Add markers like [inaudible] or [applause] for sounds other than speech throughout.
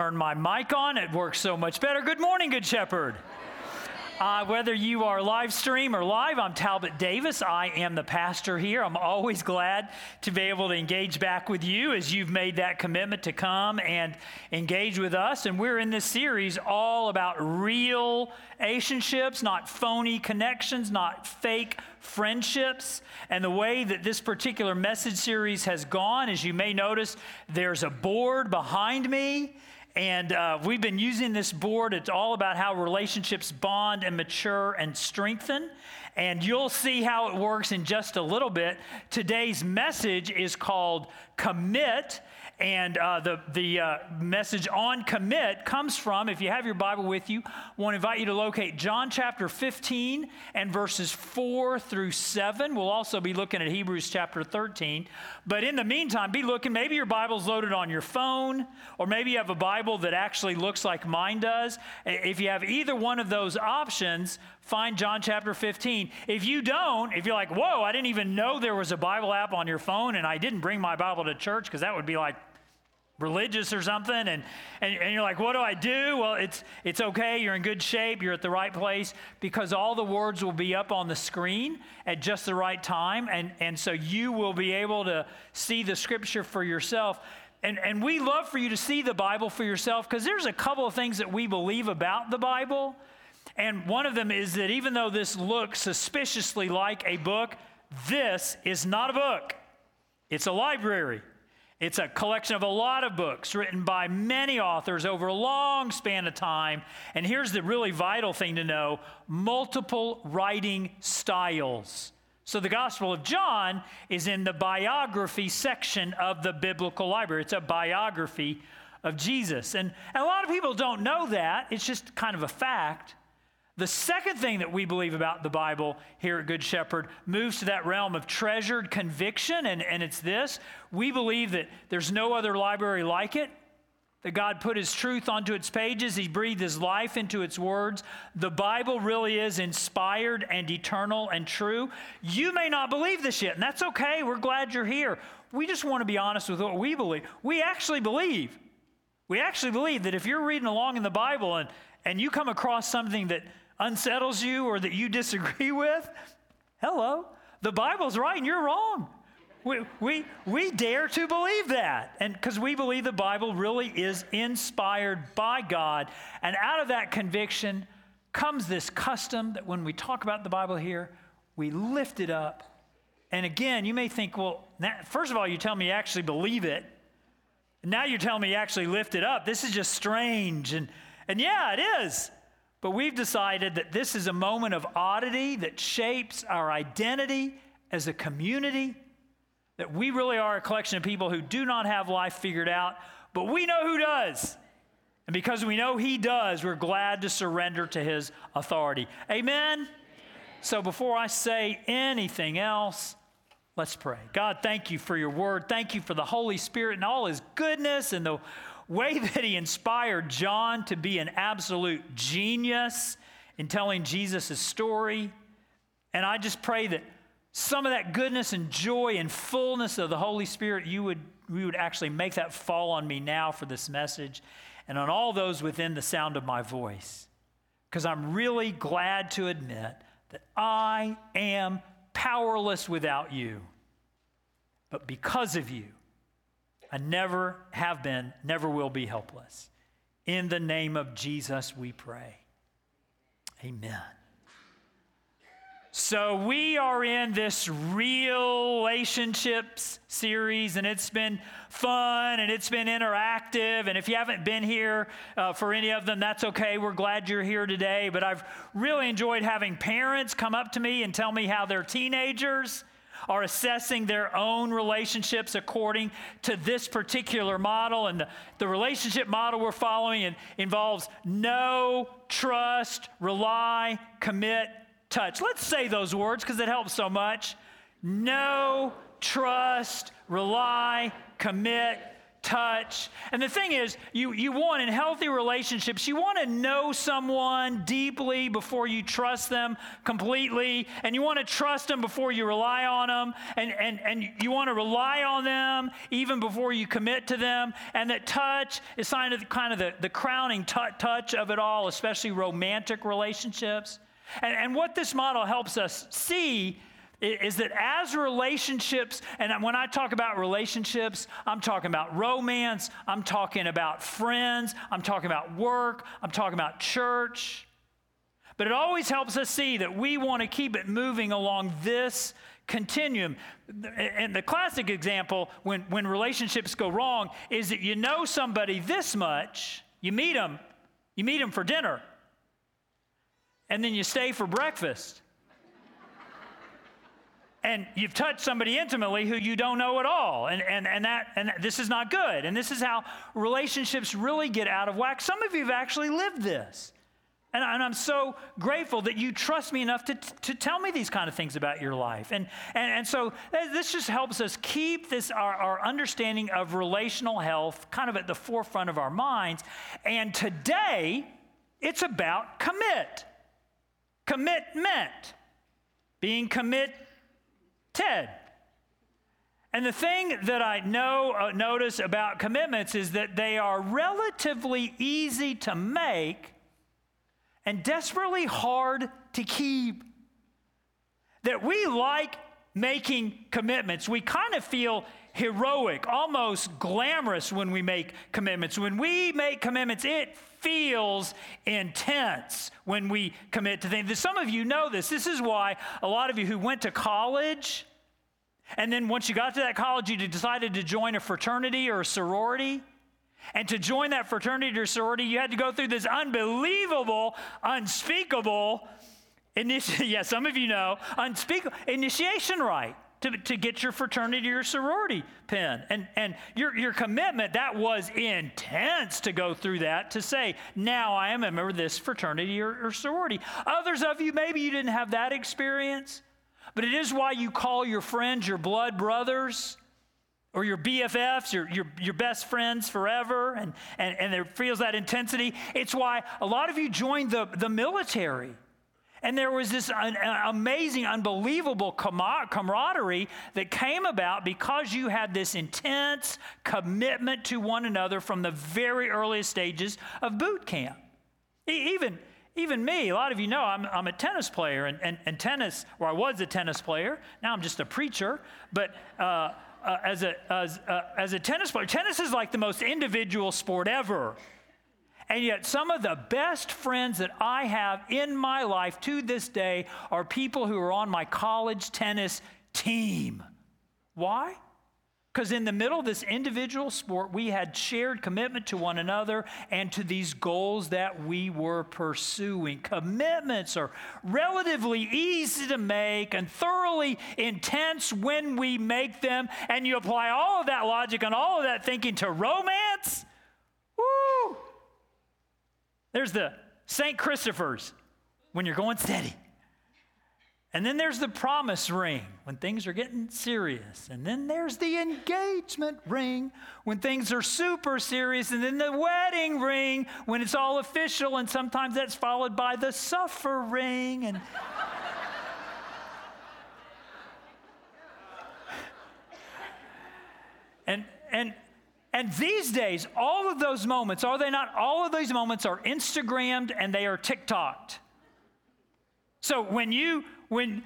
turn my mic on. It works so much better. Good morning, Good Shepherd. Uh, whether you are live stream or live, I'm Talbot Davis. I am the pastor here. I'm always glad to be able to engage back with you as you've made that commitment to come and engage with us. And we're in this series all about real relationships, not phony connections, not fake friendships. And the way that this particular message series has gone, as you may notice, there's a board behind me. And uh, we've been using this board. It's all about how relationships bond and mature and strengthen. And you'll see how it works in just a little bit. Today's message is called Commit. And uh, the, the uh, message on commit comes from, if you have your Bible with you, I want to invite you to locate John chapter 15 and verses 4 through 7. We'll also be looking at Hebrews chapter 13. But in the meantime, be looking. Maybe your Bible's loaded on your phone, or maybe you have a Bible that actually looks like mine does. If you have either one of those options, find John chapter 15. If you don't, if you're like, whoa, I didn't even know there was a Bible app on your phone and I didn't bring my Bible to church because that would be like religious or something and, and, and you're like what do i do? Well it's, it's okay. You're in good shape. You're at the right place because all the words will be up on the screen at just the right time and, and so you will be able to see the scripture for yourself. And, and we love for you to see the bible for yourself because there's a couple of things that we believe about the bible. And one of them is that even though this looks suspiciously like a book this is not a book. It's a library it's a collection of a lot of books written by many authors over a long span of time. And here's the really vital thing to know multiple writing styles. So, the Gospel of John is in the biography section of the biblical library. It's a biography of Jesus. And, and a lot of people don't know that, it's just kind of a fact. The second thing that we believe about the Bible here at Good Shepherd moves to that realm of treasured conviction, and, and it's this. We believe that there's no other library like it, that God put His truth onto its pages, He breathed His life into its words. The Bible really is inspired and eternal and true. You may not believe this yet, and that's okay. We're glad you're here. We just want to be honest with what we believe. We actually believe. We actually believe that if you're reading along in the Bible and, and you come across something that unsettles you or that you disagree with, hello, the Bible's right and you're wrong. We, we, we dare to believe that. And because we believe the Bible really is inspired by God. And out of that conviction comes this custom that when we talk about the Bible here, we lift it up. And again, you may think, well, first of all, you tell me you actually believe it. Now you're telling me you actually lift it up. This is just strange. And, and yeah, it is. But we've decided that this is a moment of oddity that shapes our identity as a community, that we really are a collection of people who do not have life figured out, but we know who does. And because we know He does, we're glad to surrender to His authority. Amen? Amen? So before I say anything else, let's pray. God, thank you for your word. Thank you for the Holy Spirit and all His goodness and the way that he inspired John to be an absolute genius in telling Jesus' story. And I just pray that some of that goodness and joy and fullness of the Holy Spirit, you would, you would actually make that fall on me now for this message and on all those within the sound of my voice. Because I'm really glad to admit that I am powerless without you. But because of you, I never have been, never will be helpless. In the name of Jesus, we pray. Amen. So, we are in this relationships series, and it's been fun and it's been interactive. And if you haven't been here uh, for any of them, that's okay. We're glad you're here today. But I've really enjoyed having parents come up to me and tell me how their teenagers are assessing their own relationships according to this particular model. And the, the relationship model we're following involves know, trust, rely, commit, touch. Let's say those words because it helps so much. Know, trust, rely, commit, touch. And the thing is, you, you want in healthy relationships, you want to know someone deeply before you trust them completely. And you want to trust them before you rely on them. And, and, and you want to rely on them even before you commit to them. And that touch is kind of, kind of the, the crowning t- touch of it all, especially romantic relationships. And, and what this model helps us see is that as relationships, and when I talk about relationships, I'm talking about romance, I'm talking about friends, I'm talking about work, I'm talking about church. But it always helps us see that we want to keep it moving along this continuum. And the classic example when, when relationships go wrong is that you know somebody this much, you meet them, you meet them for dinner, and then you stay for breakfast and you've touched somebody intimately who you don't know at all. And, and, and that and this is not good. And this is how relationships really get out of whack. Some of you have actually lived this. And, and i'm so grateful that you trust me enough to, to tell me these kind of things about your life. And, and, and so this just helps us keep this our, our understanding of relational health kind of at the forefront of our minds. And today it's about commit. Commitment. Being commit Ted. And the thing that I know, uh, notice about commitments is that they are relatively easy to make and desperately hard to keep. That we like making commitments. We kind of feel heroic, almost glamorous when we make commitments. When we make commitments, it feels intense when we commit to things. Some of you know this. This is why a lot of you who went to college, and then once you got to that college, you decided to join a fraternity or a sorority. And to join that fraternity or sorority, you had to go through this unbelievable, unspeakable, initi- [laughs] yeah, some of you know, unspeakable initiation rite to, to get your fraternity or sorority pin. And, and your, your commitment, that was intense to go through that to say, now I am a member of this fraternity or, or sorority. Others of you, maybe you didn't have that experience, but it is why you call your friends your blood brothers or your BFFs, your, your, your best friends forever, and, and, and there feels that intensity. It's why a lot of you joined the, the military and there was this amazing, unbelievable camaraderie that came about because you had this intense commitment to one another from the very earliest stages of boot camp. Even, even me, a lot of you know I'm, I'm a tennis player, and, and, and tennis, or I was a tennis player, now I'm just a preacher, but uh, uh, as, a, as, uh, as a tennis player, tennis is like the most individual sport ever. And yet, some of the best friends that I have in my life to this day are people who are on my college tennis team. Why? Because in the middle of this individual sport, we had shared commitment to one another and to these goals that we were pursuing. Commitments are relatively easy to make and thoroughly intense when we make them. And you apply all of that logic and all of that thinking to romance. Woo! There's the St. Christopher's when you're going steady. And then there's the promise ring when things are getting serious. And then there's the engagement ring when things are super serious. And then the wedding ring when it's all official. And sometimes that's followed by the suffer ring. And. [laughs] and, and and these days, all of those moments, are they not? All of these moments are Instagrammed and they are TikToked. So when you when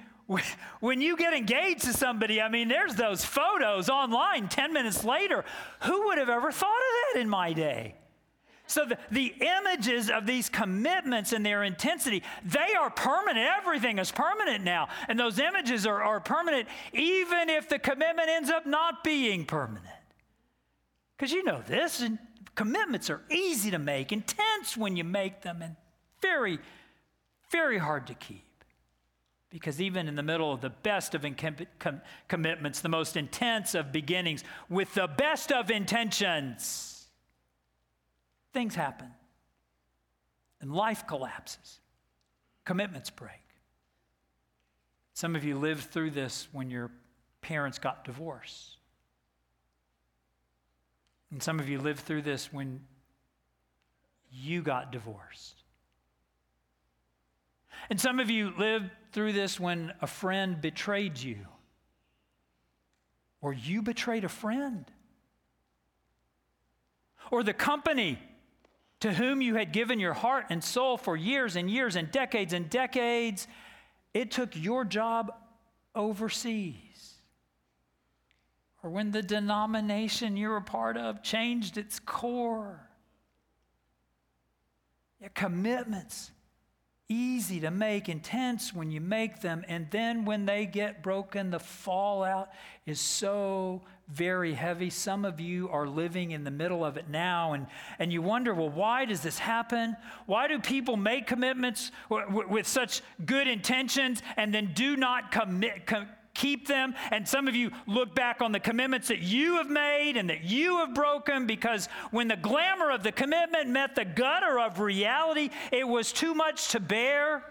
when you get engaged to somebody, I mean, there's those photos online 10 minutes later. Who would have ever thought of that in my day? So the, the images of these commitments and their intensity, they are permanent. Everything is permanent now. And those images are, are permanent even if the commitment ends up not being permanent. Because you know this, and commitments are easy to make, intense when you make them, and very, very hard to keep. Because even in the middle of the best of com- commitments, the most intense of beginnings, with the best of intentions, things happen. And life collapses. Commitments break. Some of you lived through this when your parents got divorced And some of you lived through this when you got divorced. And some of you lived through this when a friend betrayed you, or you betrayed a friend, or the company to whom you had given your heart and soul for years and years and decades and decades, it took your job overseas. Or when the denomination you're a part of changed its core. Your commitments easy to make, intense when you make them, and then when they get broken, the fallout is so very heavy. Some of you are living in the middle of it now, and, and you wonder, well, why does this happen? Why do people make commitments w- w- with such good intentions and then do not commit? Com- keep them. And some of you look back on the commitments that you have made and that you have broken because when the glamour of the commitment met the gutter of reality, it was too much to bear.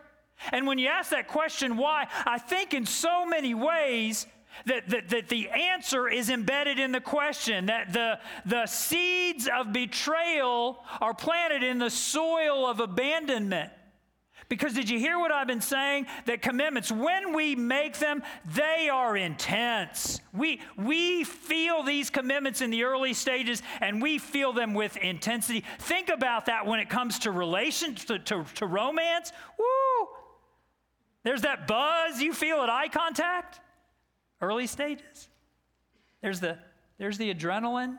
And when you ask that question, why, I think in so many ways, that, that, that the answer is embedded in the question, that the, the seeds of betrayal are planted in the soil of abandonment. Because did you hear what I've been saying? That commitments, when we make them, they are intense. We, we feel these commitments in the early stages and we feel them with intensity. Think about that when it comes to relations, to, to, to romance. Woo! There's that buzz you feel at eye contact, early stages. There's the, there's the adrenaline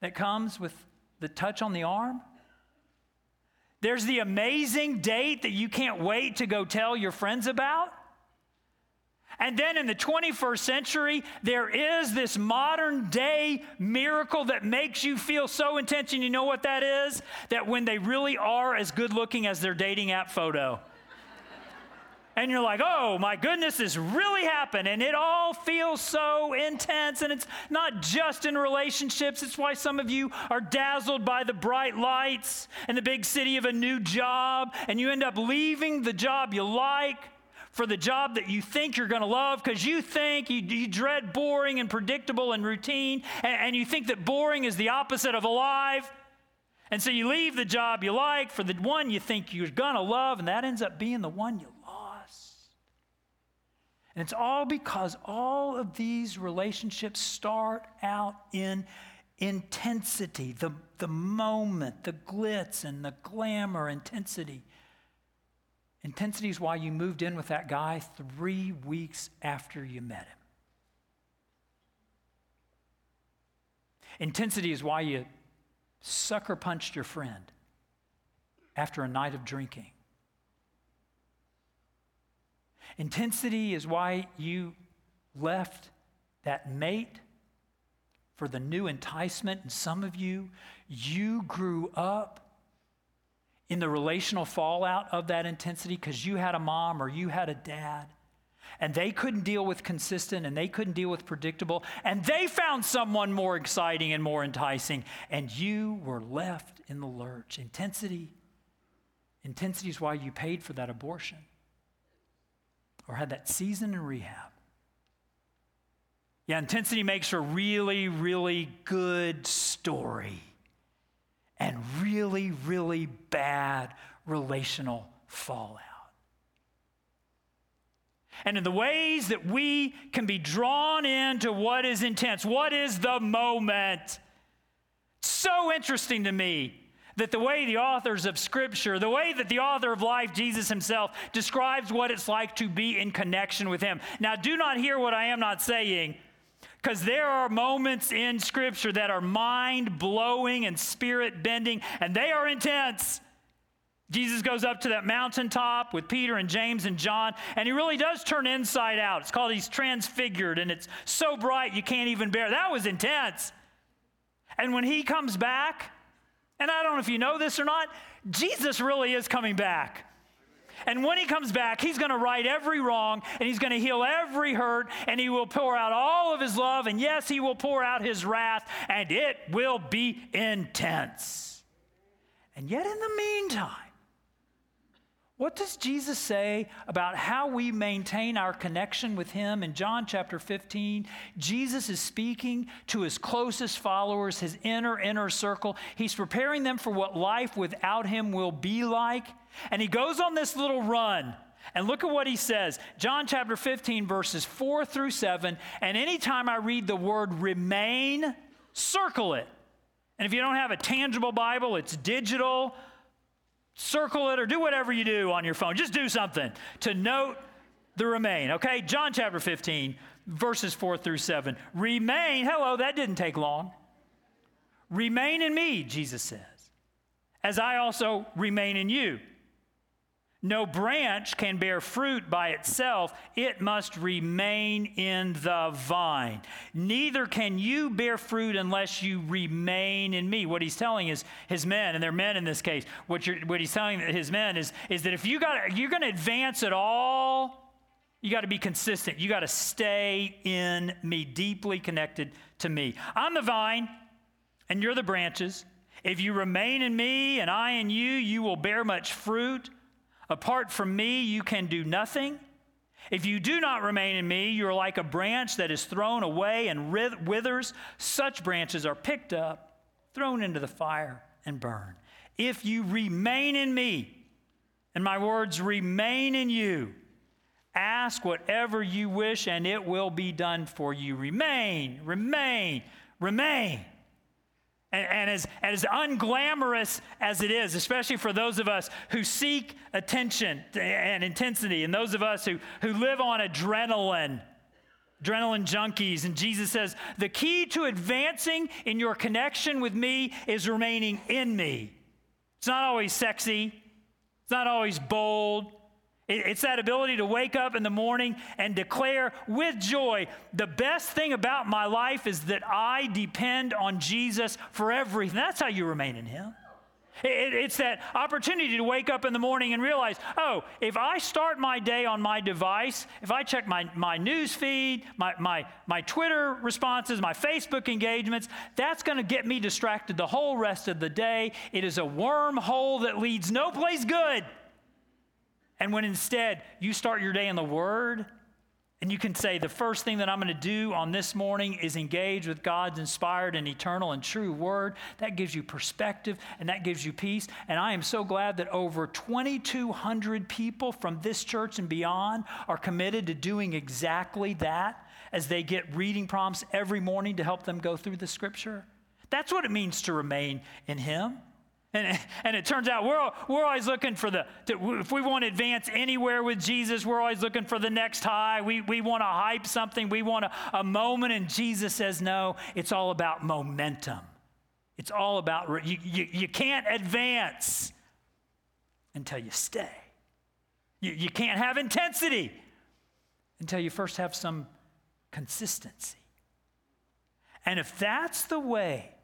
that comes with the touch on the arm. There's the amazing date that you can't wait to go tell your friends about. And then in the 21st century, there is this modern day miracle that makes you feel so intense. And you know what that is? That when they really are as good looking as their dating app photo and you're like, oh my goodness, this really happened. And it all feels so intense. And it's not just in relationships, it's why some of you are dazzled by the bright lights and the big city of a new job. And you end up leaving the job you like for the job that you think you're going to love because you think you, you, dread boring and predictable and routine. And, and you think that boring is the opposite of alive. And so you leave the job you like for the one you think you're going to love, and that ends up being the one you and it's all because all of these relationships start out in intensity, the, the moment, the glitz and the glamour, intensity. Intensity is why you moved in with that guy three weeks after you met him. Intensity is why you sucker punched your friend after a night of drinking. Intensity is why you left that mate for the new enticement. And some of you, you grew up in the relational fallout of that intensity because you had a mom or you had a dad and they couldn't deal with consistent and they couldn't deal with predictable and they found someone more exciting and more enticing and you were left in the lurch intensity intensity is why you paid for that abortion or had that season in rehab. Yeah, intensity makes a really, really good story and really, really bad relational fallout. And in the ways that we can be drawn into what is intense, what is the moment? So interesting to me that the way the authors of Scripture, the way that the author of life, Jesus himself, describes what it's like to be in connection with him. Now, do not hear what I am not saying, because there are moments in Scripture that are mind blowing and spirit bending, and they are intense. Jesus goes up to that mountaintop with Peter and James and John, and he really does turn inside out. It's called he's transfigured, and it's so bright you can't even bear. That was intense. And when he comes back, and I don't know if you know this or not, Jesus really is coming back. And when he comes back, he's going to right every wrong and he's going to heal every hurt and he will pour out all of his love. And yes, he will pour out his wrath and it will be intense. And yet, in the meantime, What does Jesus say about how we maintain our connection with Him? In John chapter 15, Jesus is speaking to His closest followers, His inner, inner circle. He's preparing them for what life without Him will be like. And He goes on this little run. And look at what He says John chapter 15, verses 4 through 7. And anytime I read the word remain, circle it. And if you don't have a tangible Bible, it's digital circle it or do whatever you do on your phone. Just do something to note the remain, okay? John chapter 15, verses 4 through 7. Remain, hello, that didn't take long. Remain in me, Jesus says, as I also remain in you. No branch can bear fruit by itself, it must remain in the vine. Neither can you bear fruit unless you remain in me. What he's telling is his men, and they're men in this case, what, what he's telling his men is, is that if you got, you're going to advance at all, you got to be consistent. You got to stay in me, deeply connected to me. I'm the vine, and you're the branches. If you remain in me and I in you, you will bear much fruit. Apart from me, you can do nothing. If you do not remain in me, you are like a branch that is thrown away and withers. Such branches are picked up, thrown into the fire, and burned. If you remain in me, and my words remain in you, ask whatever you wish, and it will be done for you. Remain, remain, remain. And, and, as, as unglamorous as it is, especially for those of us who seek attention and intensity, and those of us who, who live on adrenaline, adrenaline junkies, and Jesus says, the key to advancing in your connection with me is remaining in me. It's not always sexy, it's not always bold, it's that ability to wake up in the morning and declare with joy the best thing about my life is that I depend on Jesus for everything. That's how you remain in Him. It's that opportunity to wake up in the morning and realize, oh, if I start my day on my device, if I check my, my news feed, my, my, my Twitter responses, my Facebook engagements, that's going to get me distracted the whole rest of the day. It is a wormhole that leads no place good. And when instead you start your day in the Word, and you can say, the first thing that I'm going to do on this morning is engage with God's inspired and eternal and true word. That gives you perspective and that gives you peace. And I am so glad that over 2,200 people from this church and beyond are committed to doing exactly that as they get reading prompts every morning to help them go through the scripture. That's what it means to remain in Him. And, and it turns out we're, we're always looking for the, if we want to advance anywhere with Jesus, we're always looking for the next high. We, we want to hype something, we want a, a moment, and Jesus says, no, it's all about momentum. It's all about, you, you, you can't advance until you stay. You, you can't have intensity until you first have some consistency. And if that's the way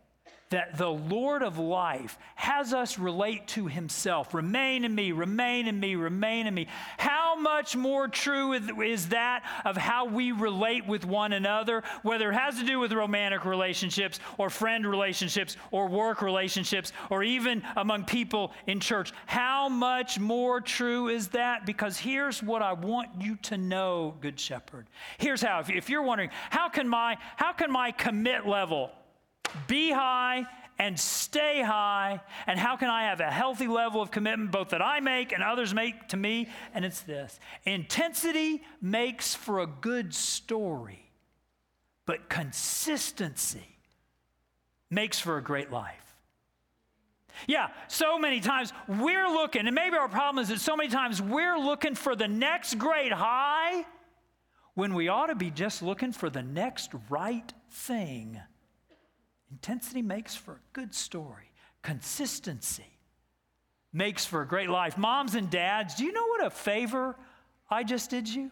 that the Lord of life has us relate to himself. Remain in me, remain in me, remain in me. How much more true is that of how we relate with one another, whether it has to do with romantic relationships or friend relationships or work relationships or even among people in church? How much more true is that? Because here's what I want you to know, Good Shepherd. Here's how. If you're wondering, how can my, how can my commit level be high and stay high. And how can I have a healthy level of commitment, both that I make and others make to me? And it's this intensity makes for a good story, but consistency makes for a great life. Yeah, so many times we're looking, and maybe our problem is that so many times we're looking for the next great high when we ought to be just looking for the next right thing. Intensity makes for a good story, consistency makes for a great life. Moms and dads, do you know what a favor I just did you?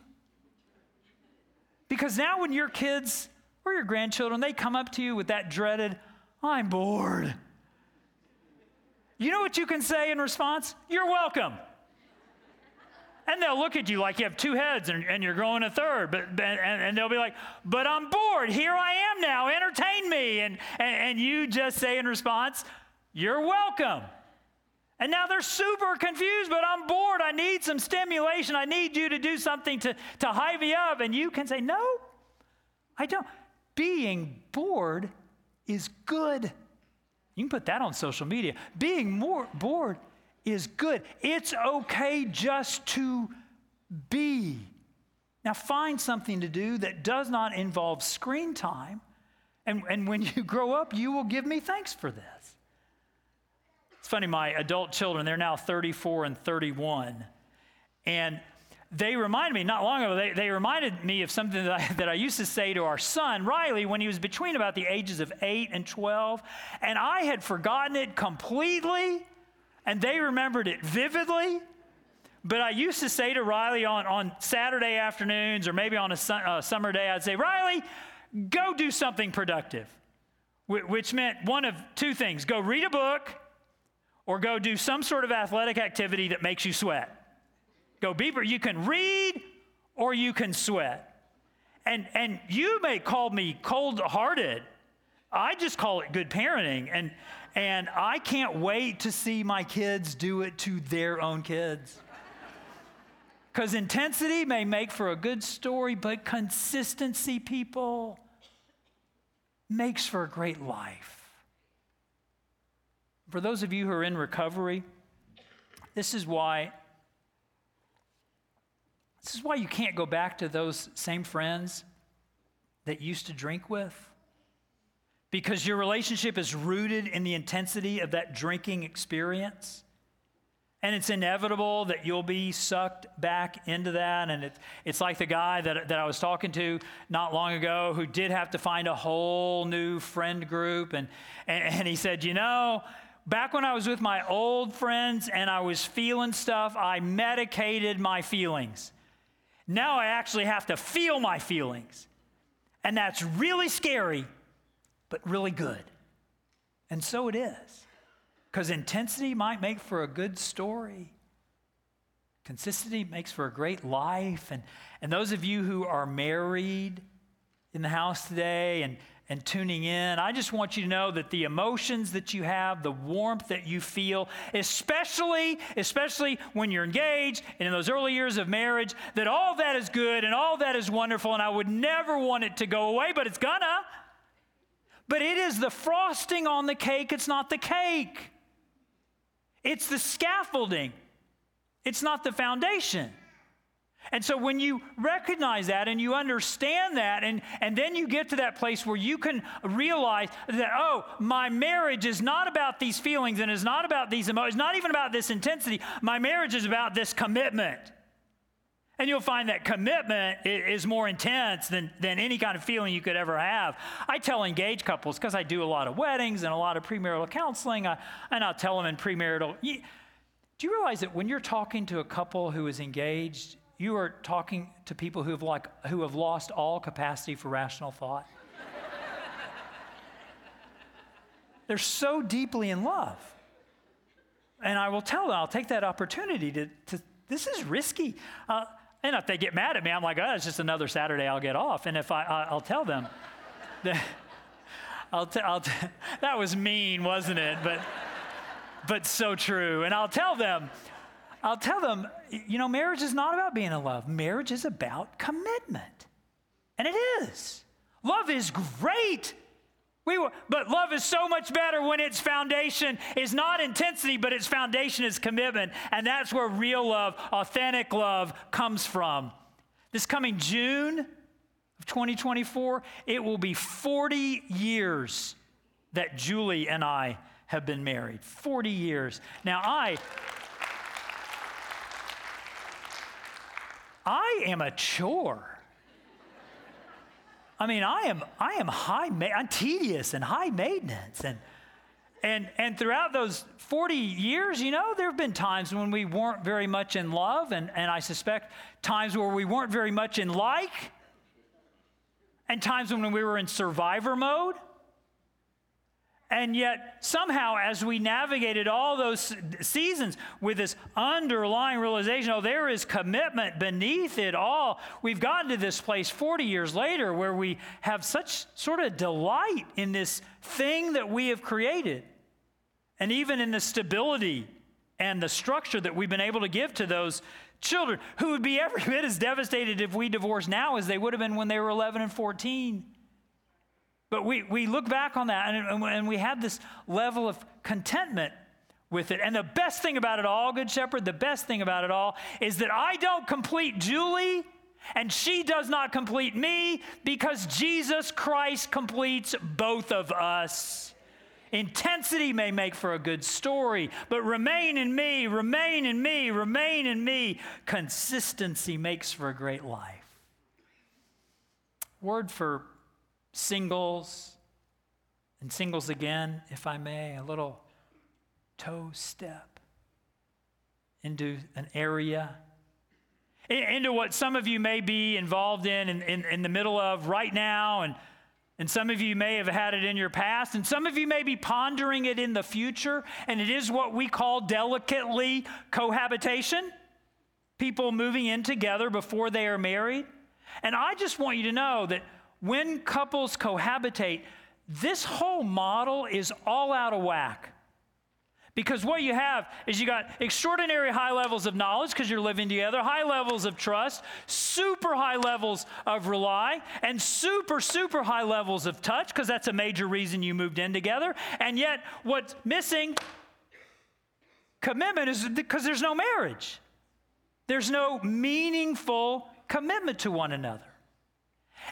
Because now, when your kids or your grandchildren, they come up to you with that dreaded, I'm bored. You know what you can say in response? You're welcome. And they'll look at you like you have two heads and, and you're growing a third. But, and, and, they'll be like, but I'm bored. Here I am now. Entertain me. And, and, and you just say in response, you're welcome. And now they're super confused, but I'm bored. I need some stimulation. I need you to do something to, to hype me up. And you can say, No, I don't. Being bored is good. You can put that on social media. Being more bored is good. It's okay just to be. Now, find something to do that does not involve screen time. And, and when you [laughs] grow up, you will give me thanks for this. It's funny, my adult children, they're now 34 and 31. And they reminded me, not long ago, they, they reminded me of something that I, [laughs] that I used to say to our son, Riley, when he was between about the ages of 8 and 12. And I had forgotten it completely, and they remembered it vividly. But I used to say to Riley on, on Saturday afternoons or maybe on a su- summer day, I'd say, Riley, go do something productive, Wh- which meant one of two things go read a book or go do some sort of athletic activity that makes you sweat. Go be, you can read or you can sweat. And, and you may call me cold hearted. I just call it good parenting. And, and I can't wait to see my kids do it to their own kids. Because intensity may make for a good story, but consistency, people, makes for a great life. For those of you who are in recovery, this is why this is why you can't go back to those same friends that used to drink with. Because your relationship is rooted in the intensity of that drinking experience. And it's inevitable that you'll be sucked back into that. And it, it's like the guy that, that I was talking to not long ago who did have to find a whole new friend group. And, and, and he said, You know, back when I was with my old friends and I was feeling stuff, I medicated my feelings. Now I actually have to feel my feelings. And that's really scary, but really good. And so it is. Because intensity might make for a good story. Consistency makes for a great life. And, and those of you who are married in the house today and, and tuning in, I just want you to know that the emotions that you have, the warmth that you feel, especially, especially when you're engaged and in those early years of marriage, that all that is good and all that is wonderful, and I would never want it to go away, but it's gonna. But it is the frosting on the cake, it's not the cake. It's the scaffolding, it's not the foundation. And so when you recognize that and you understand that, and, and then you get to that place where you can realize that, oh, my marriage is not about these feelings and is not about these emotions, not even about this intensity. My marriage is about this commitment. And you'll find that commitment is more intense than, than any kind of feeling you could ever have. I tell engaged couples, because I do a lot of weddings and a lot of premarital counseling, I, and I'll tell them in premarital, do you realize that when you're talking to a couple who is engaged, you are talking to people who have, like, who have lost all capacity for rational thought? [laughs] They're so deeply in love. And I will tell them, I'll take that opportunity to, to this is risky. Uh, and if they get mad at me, I'm like, oh, it's just another Saturday I'll get off. And if I, I will tell them, [laughs] that, I'll, t- I'll t- that was mean, wasn't it? But, but so true. And I'll tell them, I'll tell them, you know, marriage is not about being in love. Marriage is about commitment. And it is. Love is great. We, but love is so much better when its foundation is not intensity, but its foundation is commitment. And that's where real love, authentic love, comes from. This coming June of 2024, it will be 40 years that Julie and I have been married. 40 years. Now, I. I am a chore. I mean, I am, I am high, ma- I'm tedious and high maintenance. And, and, and throughout those 40 years, you know, there have been times when we weren't very much in love, and, and I suspect times where we weren't very much in like, and times when we were in survivor mode. And yet, somehow, as we navigated all those seasons with this underlying realization, oh, there is commitment beneath it all, we've gotten to this place 40 years later where we have such sort of delight in this thing that we have created. And even in the stability and the structure that we've been able to give to those children who would be every [laughs] bit as devastated if we divorced now as they would have been when they were 11 and 14. But we, we look back on that and, and we have this level of contentment with it. And the best thing about it all, Good Shepherd, the best thing about it all is that I don't complete Julie and she does not complete me because Jesus Christ completes both of us. Intensity may make for a good story, but remain in me, remain in me, remain in me. Consistency makes for a great life. Word for singles and singles again, if I may, a little toe step into an area into what some of you may be involved in, in, in, in the middle of right now, and, and some of you may have had it in your past, and some of you may be pondering it in the future, and it is what we call delicately cohabitation people moving in together before they are married. And I just want you to know that when couples cohabitate, this whole model is all out of whack. Because what you have is you got extraordinary high levels of knowledge because you're living together, high levels of trust, super high levels of rely, and super, super high levels of touch because that's a major reason you moved in together. And yet, what's missing commitment is because there's no marriage, there's no meaningful commitment to one another.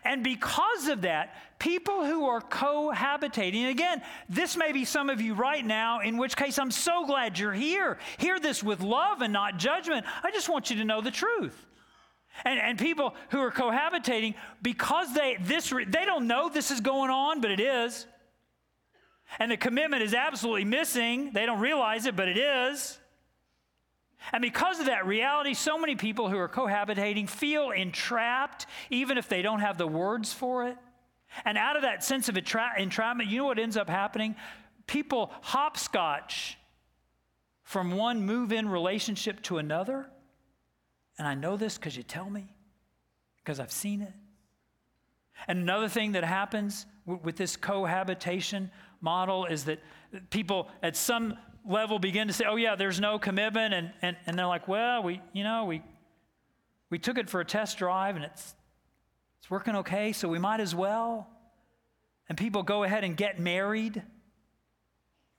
And because of that, people who are cohabitating, again, this may be some of you right now, in which case I'm so glad you're here. Hear this with love and not judgment. I just want you to know the truth. And, and people who are cohabitating, because they, this, they don't know this is going on, but it is. And the commitment is absolutely missing. They don't realize it, but it is. And because of that reality, so many people who are cohabitating feel entrapped, even if they don't have the words for it. And out of that sense of entra- entrapment, you know what ends up happening? People hopscotch from one move in relationship to another. And I know this because you tell me, because I've seen it. And another thing that happens w- with this cohabitation model is that people at some level begin to say, oh, yeah, there's no commitment. And, and, and they're like, well, we, you know, we, we took it for a test drive and it's, it's working okay, so we might as well. And people go ahead and get married,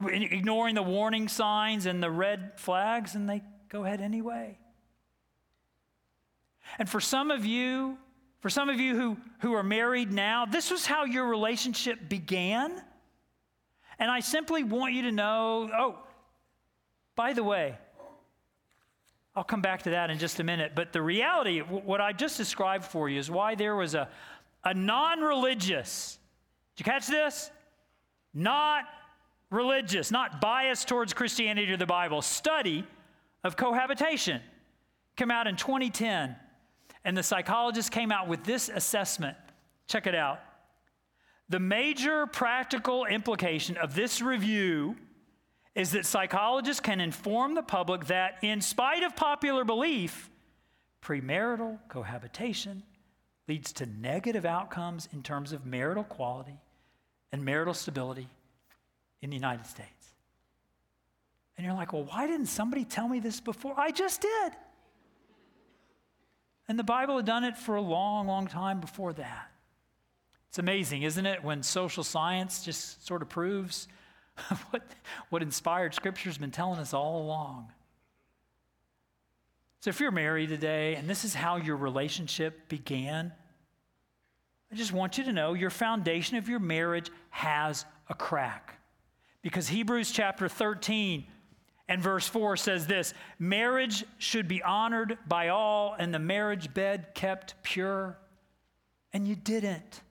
ignoring the warning signs and the red flags, and they go ahead anyway. And for some of you, for some of you who, who are married now, this was how your relationship began. And I simply want you to know oh, by the way, I'll come back to that in just a minute, but the reality, what I just described for you, is why there was a, a non religious, did you catch this? Not religious, not biased towards Christianity or the Bible, study of cohabitation came out in 2010. And the psychologist came out with this assessment. Check it out. The major practical implication of this review is that psychologists can inform the public that, in spite of popular belief, premarital cohabitation leads to negative outcomes in terms of marital quality and marital stability in the United States. And you're like, well, why didn't somebody tell me this before? I just did. And the Bible had done it for a long, long time before that. It's amazing, isn't it, when social science just sort of proves [laughs] what, what inspired Scripture has been telling us all along. So, if you're married today and this is how your relationship began, I just want you to know your foundation of your marriage has a crack. Because Hebrews chapter 13 and verse 4 says this marriage should be honored by all, and the marriage bed kept pure. And you didn't.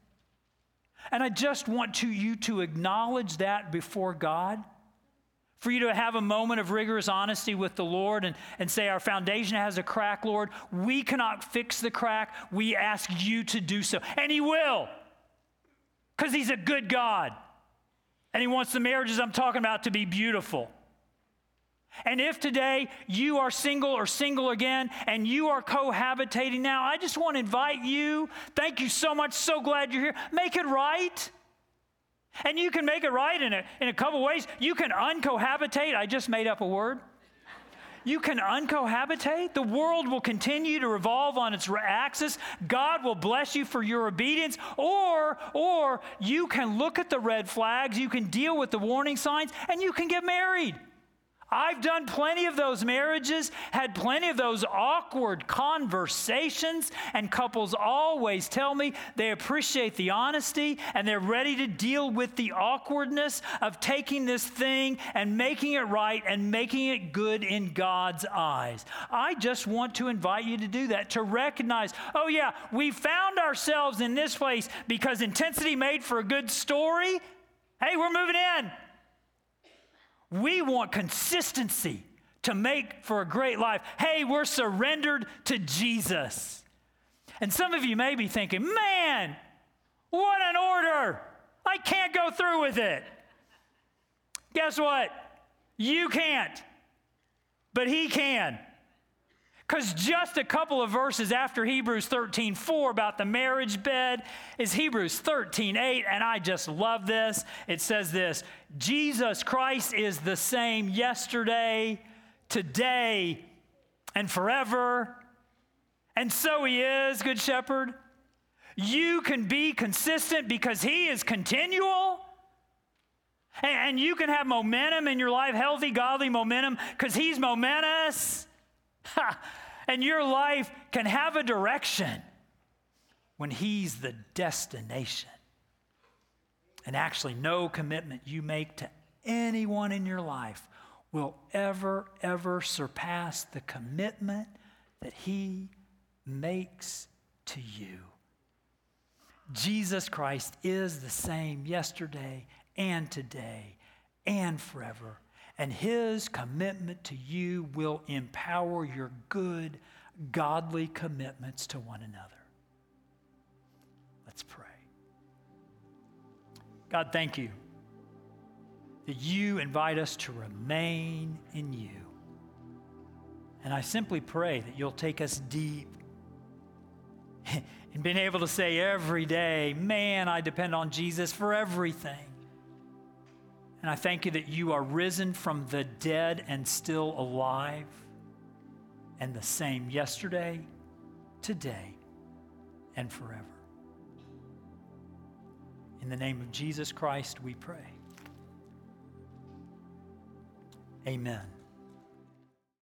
And I just want to, you to acknowledge that before God. For you to have a moment of rigorous honesty with the Lord and, and say, Our foundation has a crack, Lord. We cannot fix the crack. We ask you to do so. And He will, because He's a good God. And He wants the marriages I'm talking about to be beautiful. And if today you are single or single again and you are cohabitating now, I just want to invite you. Thank you so much. So glad you're here. Make it right. And you can make it right in a, in a couple ways. You can uncohabitate. I just made up a word. You can uncohabitate. The world will continue to revolve on its axis. God will bless you for your obedience. Or, or you can look at the red flags, you can deal with the warning signs, and you can get married. I've done plenty of those marriages, had plenty of those awkward conversations, and couples always tell me they appreciate the honesty and they're ready to deal with the awkwardness of taking this thing and making it right and making it good in God's eyes. I just want to invite you to do that, to recognize, oh, yeah, we found ourselves in this place because intensity made for a good story. Hey, we're moving in. We want consistency to make for a great life. Hey, we're surrendered to Jesus. And some of you may be thinking, man, what an order! I can't go through with it. Guess what? You can't, but He can. Because just a couple of verses after Hebrews 13 4 about the marriage bed is Hebrews 13 8, and I just love this. It says this Jesus Christ is the same yesterday, today, and forever. And so he is, Good Shepherd. You can be consistent because he is continual. And you can have momentum in your life, healthy, godly momentum, because he's momentous. And your life can have a direction when He's the destination. And actually, no commitment you make to anyone in your life will ever, ever surpass the commitment that He makes to you. Jesus Christ is the same yesterday and today and forever and his commitment to you will empower your good, godly commitments to one another. Let's pray. God, thank you that you invite us to remain in you. And I simply pray that you'll take us deep [laughs] in being able to say every day, man, I depend on Jesus for everything. And I thank you that you are risen from the dead and still alive and the same yesterday, today, and forever. In the name of Jesus Christ, we pray. Amen.